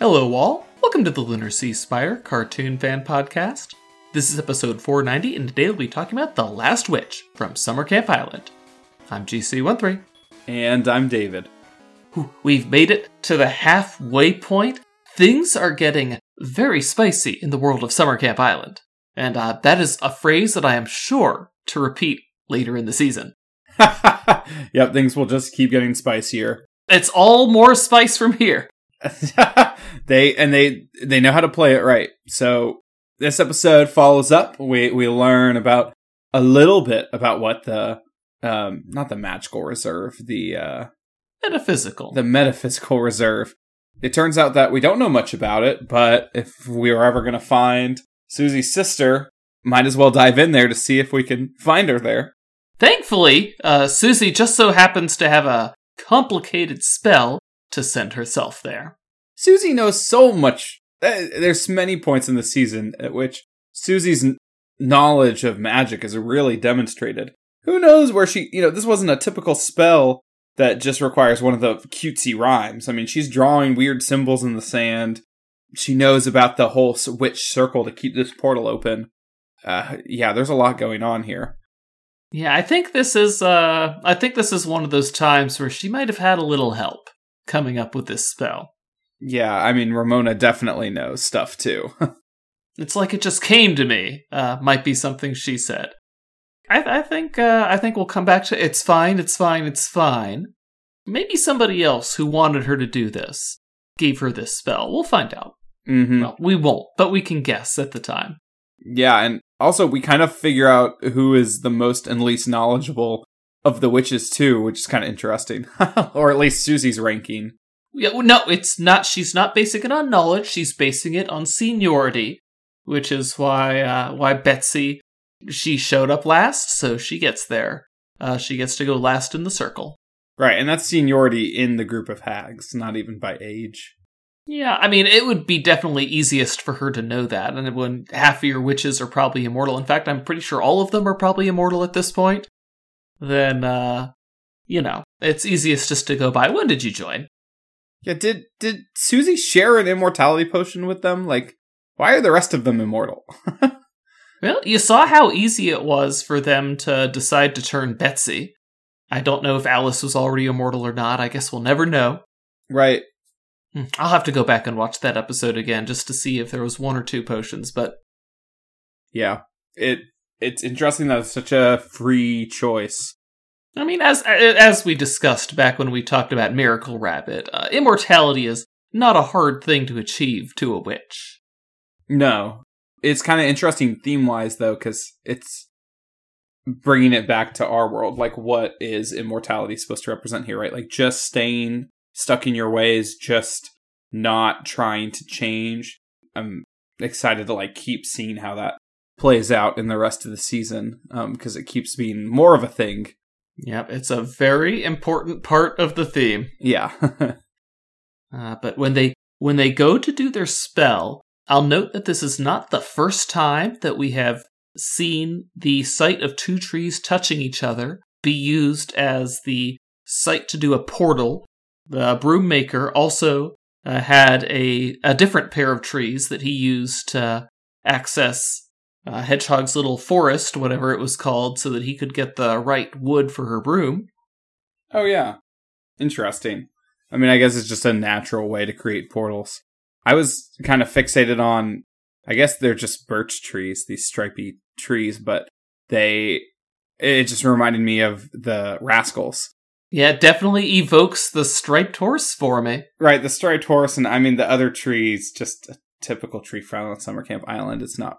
Hello, all. Welcome to the Lunar Sea Spire Cartoon Fan Podcast. This is episode 490, and today we'll be talking about The Last Witch from Summer Camp Island. I'm GC13. And I'm David. We've made it to the halfway point. Things are getting very spicy in the world of Summer Camp Island. And uh, that is a phrase that I am sure to repeat later in the season. yep, things will just keep getting spicier. It's all more spice from here. they and they they know how to play it right. So this episode follows up. We we learn about a little bit about what the um not the magical reserve, the uh Metaphysical. the metaphysical reserve. It turns out that we don't know much about it, but if we were ever going to find Susie's sister, might as well dive in there to see if we can find her there. Thankfully, uh, Susie just so happens to have a complicated spell to send herself there. Susie knows so much. uh, There's many points in the season at which Susie's knowledge of magic is really demonstrated. Who knows where she, you know, this wasn't a typical spell that just requires one of the cutesy rhymes. I mean, she's drawing weird symbols in the sand. She knows about the whole witch circle to keep this portal open. Uh, yeah, there's a lot going on here. Yeah, I think this is uh I think this is one of those times where she might have had a little help coming up with this spell. Yeah, I mean, Ramona definitely knows stuff too. It's like it just came to me. Uh might be something she said. I I think uh I think we'll come back to it's fine, it's fine, it's fine. Maybe somebody else who wanted her to do this gave her this spell. We'll find out. hmm Well, we won't, but we can guess at the time. Yeah, and also we kind of figure out who is the most and least knowledgeable of the witches too, which is kind of interesting. or at least Susie's ranking. Yeah, well, no, it's not. She's not basing it on knowledge. She's basing it on seniority, which is why uh, why Betsy she showed up last, so she gets there. Uh, she gets to go last in the circle. Right, and that's seniority in the group of hags, not even by age. Yeah, I mean, it would be definitely easiest for her to know that, and when half of your witches are probably immortal. In fact, I'm pretty sure all of them are probably immortal at this point. Then, uh, you know, it's easiest just to go by. When did you join? Yeah, did did Susie share an immortality potion with them? Like, why are the rest of them immortal? Well, you saw how easy it was for them to decide to turn Betsy. I don't know if Alice was already immortal or not. I guess we'll never know. right. Hmm, I'll have to go back and watch that episode again just to see if there was one or two potions, but Yeah. It it's interesting that it's such a free choice. I mean, as as we discussed back when we talked about Miracle Rabbit, uh, immortality is not a hard thing to achieve to a witch. No. It's kind of interesting theme wise, though, because it's bringing it back to our world. Like, what is immortality supposed to represent here, right? Like, just staying stuck in your ways, just not trying to change. I'm excited to, like, keep seeing how that plays out in the rest of the season because it keeps being more of a thing. Yep, it's a very important part of the theme. Yeah. Uh, but when they when they go to do their spell, I'll note that this is not the first time that we have seen the sight of two trees touching each other be used as the site to do a portal. The broom maker also uh, had a a different pair of trees that he used to access uh, Hedgehog's little forest, whatever it was called, so that he could get the right wood for her broom. oh, yeah. Interesting. I mean, I guess it's just a natural way to create portals. I was kind of fixated on, I guess they're just birch trees, these stripy trees, but they, it just reminded me of the rascals. Yeah, it definitely evokes the striped horse for me. Right, the striped horse, and I mean the other trees, just a typical tree found on Summer Camp Island. It's not,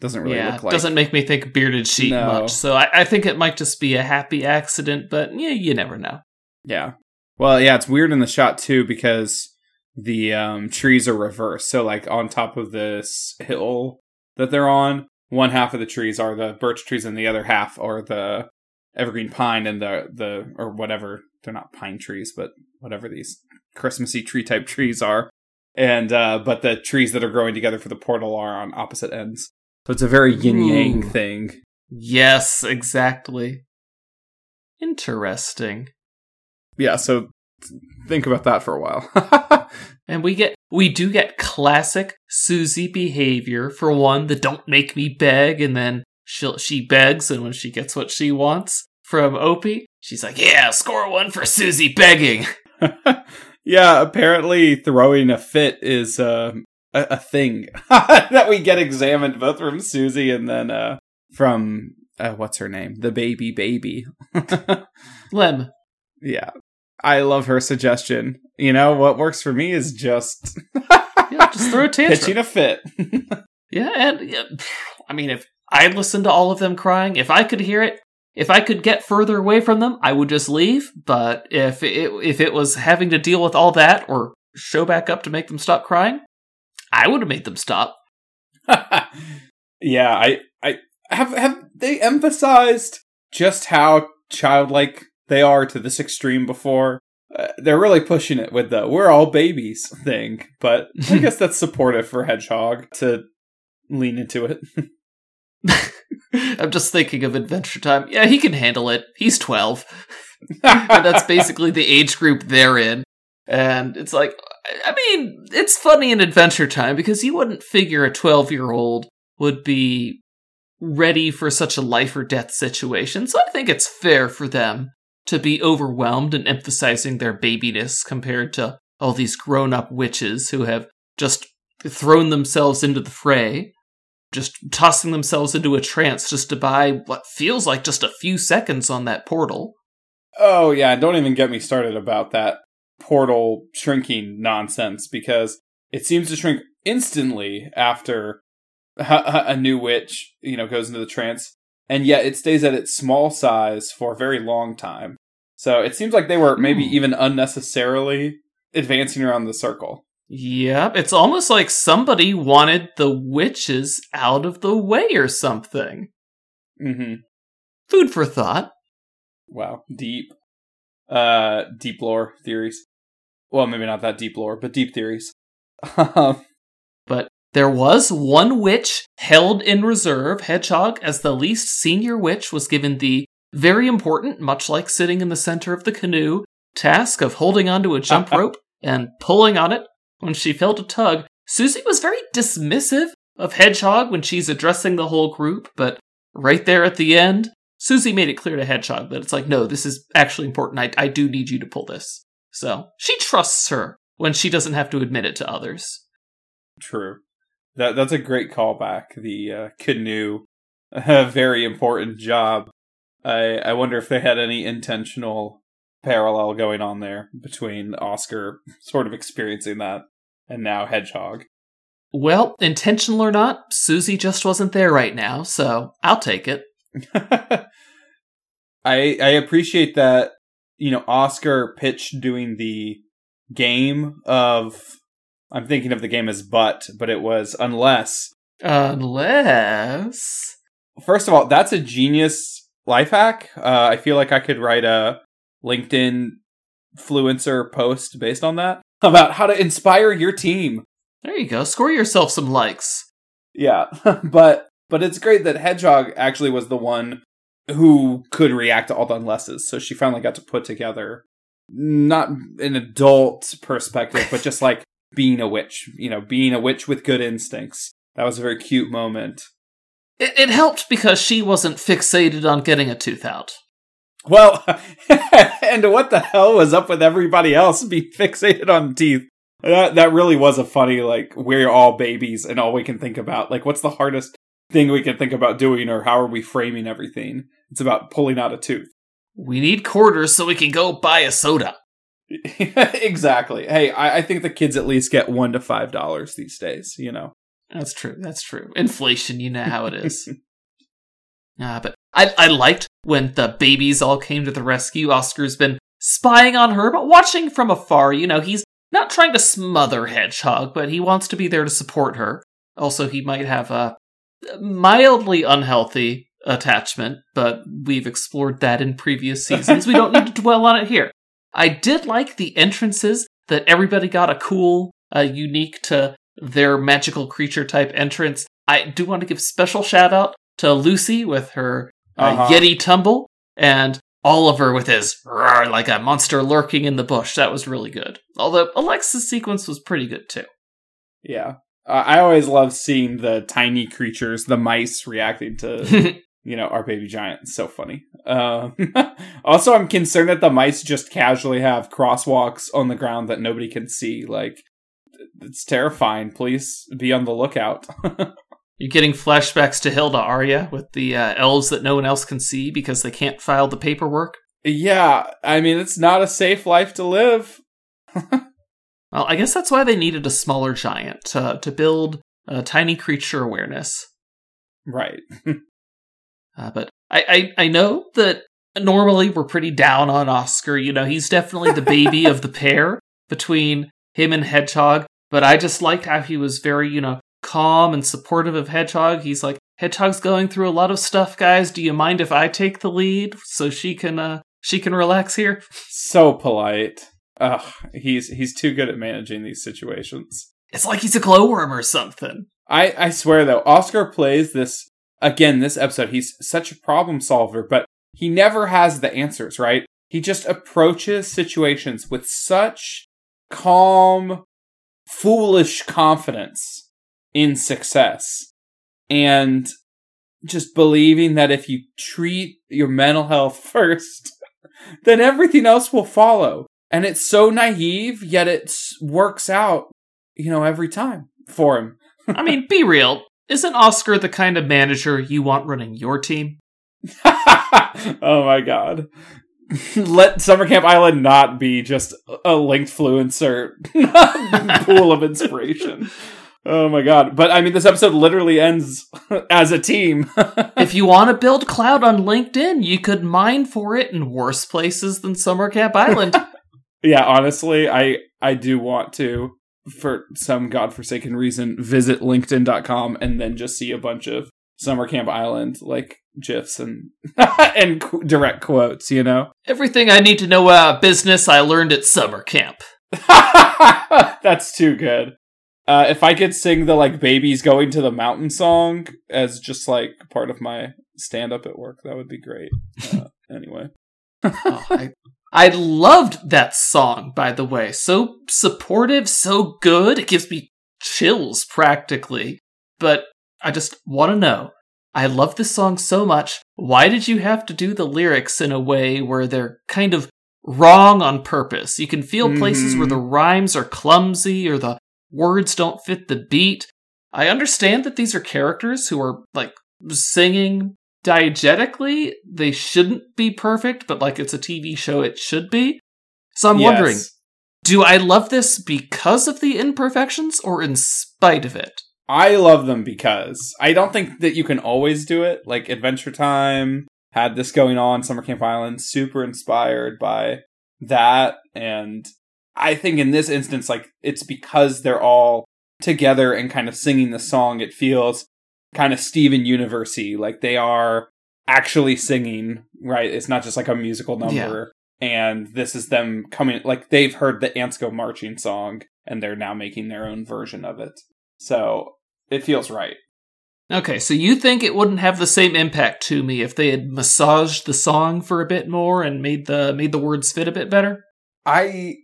doesn't really yeah, look like. doesn't make me think bearded sheep No. much. So I, I think it might just be a happy accident, but yeah, you never know. Yeah. Well, yeah, it's weird in the shot too because the um, trees are reversed. So, like on top of this hill that they're on, one half of the trees are the birch trees, and the other half are the evergreen pine and the the or whatever. They're not pine trees, but whatever these Christmassy tree type trees are. And uh, but the trees that are growing together for the portal are on opposite ends. So it's a very yin yang Ooh. thing. Yes, exactly. Interesting. Yeah. So think about that for a while. And we get We do get classic Susie behavior. For one, the don't make me beg, and then she she begs, and when she gets what she wants from Opie, she's like, "Yeah, score one for Susie begging." yeah, apparently throwing a fit is uh, a, a thing that we get examined both from Susie and then uh, from uh, what's her name, the baby baby, Lem. Yeah, I love her suggestion. You know what works for me is just yeah, just throw a tantrum, pitching a fit. yeah, and yeah, I mean, if I listened to all of them crying, if I could hear it, if I could get further away from them, I would just leave. But if it if it was having to deal with all that or show back up to make them stop crying, I would have made them stop. yeah, I I have have they emphasized just how childlike they are to this extreme before. Uh, they're really pushing it with the "we're all babies" thing, but I guess that's supportive for Hedgehog to lean into it. I'm just thinking of Adventure Time. Yeah, he can handle it. He's 12. that's basically the age group they're in. And it's like, I mean, it's funny in Adventure Time because you wouldn't figure a 12 year old would be ready for such a life or death situation. So I think it's fair for them to be overwhelmed and emphasizing their babiness compared to all these grown up witches who have just thrown themselves into the fray, just tossing themselves into a trance just to buy what feels like just a few seconds on that portal. Oh, yeah, don't even get me started about that portal shrinking nonsense because it seems to shrink instantly after a new witch, you know, goes into the trance, and yet it stays at its small size for a very long time. So it seems like they were maybe Hmm. even unnecessarily advancing around the circle. Yep, it's almost like somebody wanted the witches out of the way or something. Mm-hmm. Food for thought. Wow, deep, uh, deep lore theories. Well, maybe not that deep lore, but deep theories. Um, But there was one witch held in reserve. Hedgehog, as the least senior witch, was given the very important, much like sitting in the center of the canoe, task of holding onto a jump rope and pulling on it. When she felt a tug, Susie was very dismissive of Hedgehog when she's addressing the whole group, but right there at the end, Susie made it clear to Hedgehog that it's like, no, this is actually important. I, I do need you to pull this. So she trusts her when she doesn't have to admit it to others. True. That that's a great callback. The uh, canoe, a very important job. I I wonder if they had any intentional parallel going on there between Oscar sort of experiencing that and now Hedgehog. Well, intentional or not, Susie just wasn't there right now, so I'll take it. I I appreciate that you know Oscar pitched doing the game of I'm thinking of the game as but, but it was unless Unless. First of all, that's a genius life hack. Uh, I feel like I could write a LinkedIn fluencer post based on that about how to inspire your team. There you go. Score yourself some likes. Yeah, but but it's great that Hedgehog actually was the one who could react to all the unlesses. So she finally got to put together not an adult perspective, but just like being a witch. You know, being a witch with good instincts. That was a very cute moment. It, it helped because she wasn't fixated on getting a tooth out. Well, and what the hell was up with everybody else being fixated on teeth? That that really was a funny like we're all babies and all we can think about like what's the hardest thing we can think about doing or how are we framing everything? It's about pulling out a tooth. We need quarters so we can go buy a soda. exactly. Hey, I, I think the kids at least get one to five dollars these days. You know. That's true. That's true. Inflation, you know how it is. Ah, but I, I liked when the babies all came to the rescue. Oscar's been spying on her, but watching from afar. You know, he's not trying to smother Hedgehog, but he wants to be there to support her. Also, he might have a mildly unhealthy attachment, but we've explored that in previous seasons. we don't need to dwell on it here. I did like the entrances that everybody got a cool, uh, unique to their magical creature type entrance. I do want to give special shout out to Lucy with her uh, Uh-huh. Yeti tumble and Oliver with his "Roar," like a monster lurking in the bush. That was really good. Although Alexa's sequence was pretty good too. Yeah. Uh, I always love seeing the tiny creatures, the mice reacting to, you know, our baby giant. It's so funny. Um, also, I'm concerned that the mice just casually have crosswalks on the ground that nobody can see. Like, it's terrifying. Please be on the lookout. You're getting flashbacks to Hilda Arya with the uh, elves that no one else can see because they can't file the paperwork. yeah, I mean, it's not a safe life to live. Well, I guess that's why they needed a smaller giant to to build a tiny creature awareness. Right. Uh, but I, I I know that normally we're pretty down on Oscar. You know, he's definitely the baby of the pair between him and Hedgehog. But I just liked how he was very you know calm and supportive of Hedgehog. He's like, Hedgehog's going through a lot of stuff, guys. Do you mind if I take the lead so she can uh she can relax here? so polite. Ugh, he's he's too good at managing these situations. It's like he's a glowworm or something. I I swear though, Oscar plays this again this episode. He's such a problem solver, but he never has the answers, right? He just approaches situations with such calm, foolish confidence in success and just believing that if you treat your mental health first, then everything else will follow. And it's so naive, yet it works out, you know, every time for him. I mean, be real. Isn't Oscar the kind of manager you want running your team? oh my god. Let Summer Camp Island not be just a linked fluencer pool of inspiration. Oh my god. But I mean, this episode literally ends as a team. if you want to build cloud on LinkedIn, you could mine for it in worse places than Summer Camp Island. yeah, honestly, I I do want to, for some godforsaken reason, visit LinkedIn.com and then just see a bunch of Summer Camp Island like gifs and and qu- direct quotes. You know, Everything I need to know about business I learned at summer camp. that's too good. Uh, if I could sing the like babies going to the mountain song as just like part of my stand up at work, that would be great. Uh, anyway. Oh, I, I loved that song, by the way. So supportive, so good. It gives me chills practically. But I just want to know. I love this song so much. Why did you have to do the lyrics in a way where they're kind of wrong on purpose? You can feel places where the mm-hmm. rhymes are clumsy or the words don't fit the beat. I understand that these are characters who are like singing diegetically. They shouldn't be perfect, but like it's a TV show, it should be. So I'm wondering, do I love this because of the imperfections or in spite of it? I love them because I don't think that you can always do it. Like Adventure Time had this going on, Summer Camp Island, super inspired by that. And I think in this instance, like it's because they're all together and kind of singing the song, it feels kind of Steven Universe. Like they are actually singing, right? It's not just like a musical number. And this is them coming, like they've heard the Ants Go Marching song and they're now making their own version of it. So it feels right. Okay, so you think it wouldn't have the same impact to me if they had massaged the song for a bit more and made the made the words fit a bit better? I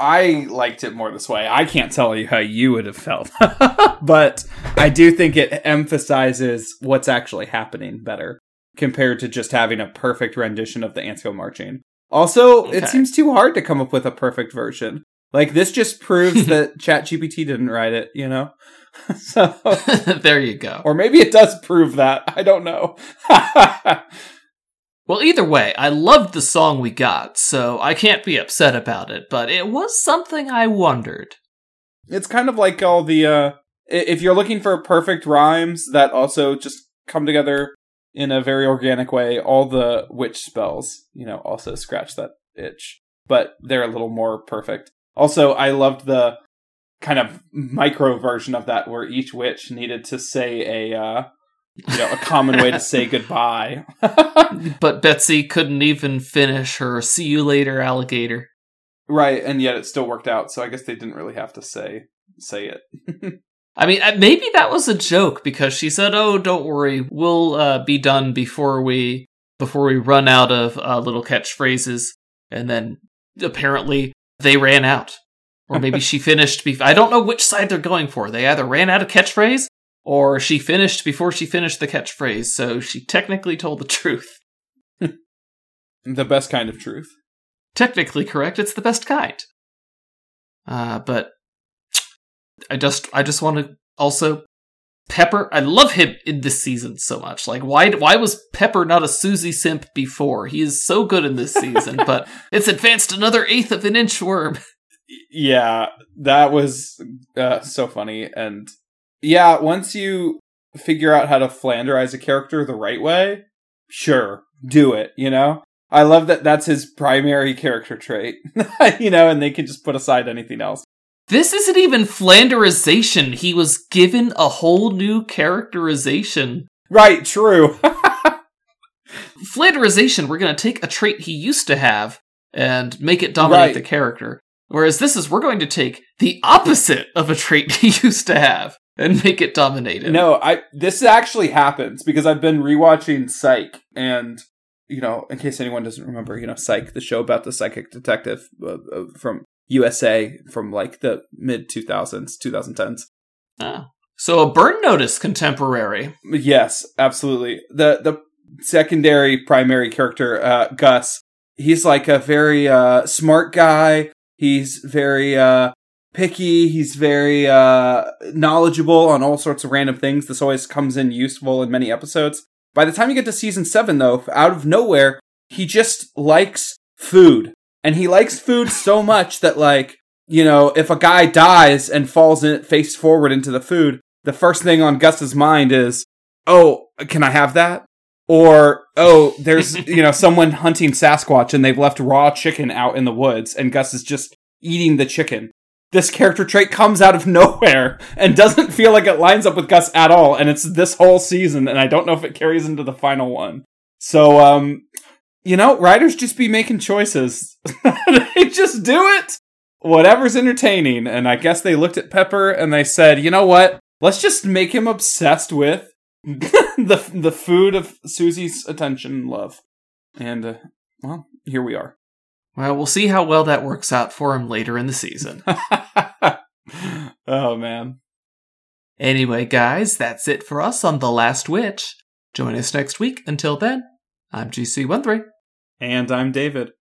I liked it more this way. I can't tell you how you would have felt, but I do think it emphasizes what's actually happening better compared to just having a perfect rendition of the Ants Go Marching. Also, it seems too hard to come up with a perfect version. Like this just proves that ChatGPT didn't write it, you know. so, there you go. or maybe it does prove that. I don't know. Well, either way, I loved the song we got, so I can't be upset about it, but it was something I wondered. It's kind of like all the uh if you're looking for perfect rhymes that also just come together in a very organic way, all the witch spells, you know, also scratch that itch. But they're a little more perfect. Also, I loved the kind of micro version of that where each witch needed to say a uh you know, a common way to say goodbye. But Betsy couldn't even finish her see you later alligator. right, and yet it still worked out, so I guess they didn't really have to say say it. I mean, uh, maybe that was a joke because she said, "Oh, don't worry, we'll uh, be done before we before we run out of uh, little catchphrases." And then apparently they ran out. Or maybe she finished before. I don't know which side they're going for. They either ran out of catchphrase or she finished before she finished the catchphrase, so she technically told the truth. the best kind of truth. Technically correct, it's the best kind. Uh, but I just I just want to also Pepper, I love him in this season so much. Like, why why was Pepper not a Susie simp before? He is so good in this season, but it's advanced another eighth of an inch worm. Yeah, that was uh, so funny. And yeah, once you figure out how to Flanderize a character the right way, sure, do it, you know? I love that that's his primary character trait, you know, and they can just put aside anything else. This isn't even Flanderization. He was given a whole new characterization. Right, true. Flanderization, we're going to take a trait he used to have and make it dominate Right. the character. Whereas this is, we're going to take the opposite of a trait he used to have and make it dominate him. No, I this actually happens because I've been rewatching Psych, and you know, in case anyone doesn't remember, you know, Psych, the show about the psychic detective uh, uh, from USA from like the mid two thousands, two thousand tens. Ah. So a burn notice contemporary. Yes, absolutely. The the secondary primary character, uh, Gus, he's like a very uh, smart guy. He's very uh, picky. He's very uh, knowledgeable on all sorts of random things. This always comes in useful in many episodes. By the time you get to season seven, though, out of nowhere, he just likes food. And he likes food so much that, like, you know, if a guy dies and falls in face forward into the food, the first thing on Gus's mind is, oh, can I have that? Or, oh, there's, you know, someone hunting Sasquatch and they've left raw chicken out in the woods and Gus is just eating the chicken. This character trait comes out of nowhere and doesn't feel like it lines up with Gus at all. And it's this whole season and I don't know if it carries into the final one. So, um, you know, writers just be making choices. they just do it. Whatever's entertaining. And I guess they looked at Pepper and they said, you know what? Let's just make him obsessed with the the food of Susie's attention and love. And uh, well, here we are. Well, we'll see how well that works out for him later in the season. oh man. anyway, guys, that's it for us on The Last Witch. Join us next week. Until then, I'm GC13. And I'm David.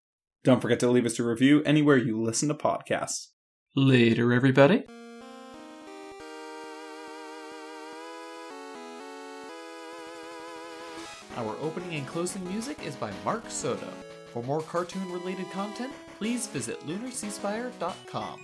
Don't forget to leave us a review anywhere you listen to podcasts. Later, everybody. Our opening and closing music is by Mark Soto. For more cartoon related content, please visit lunarseaspire.com.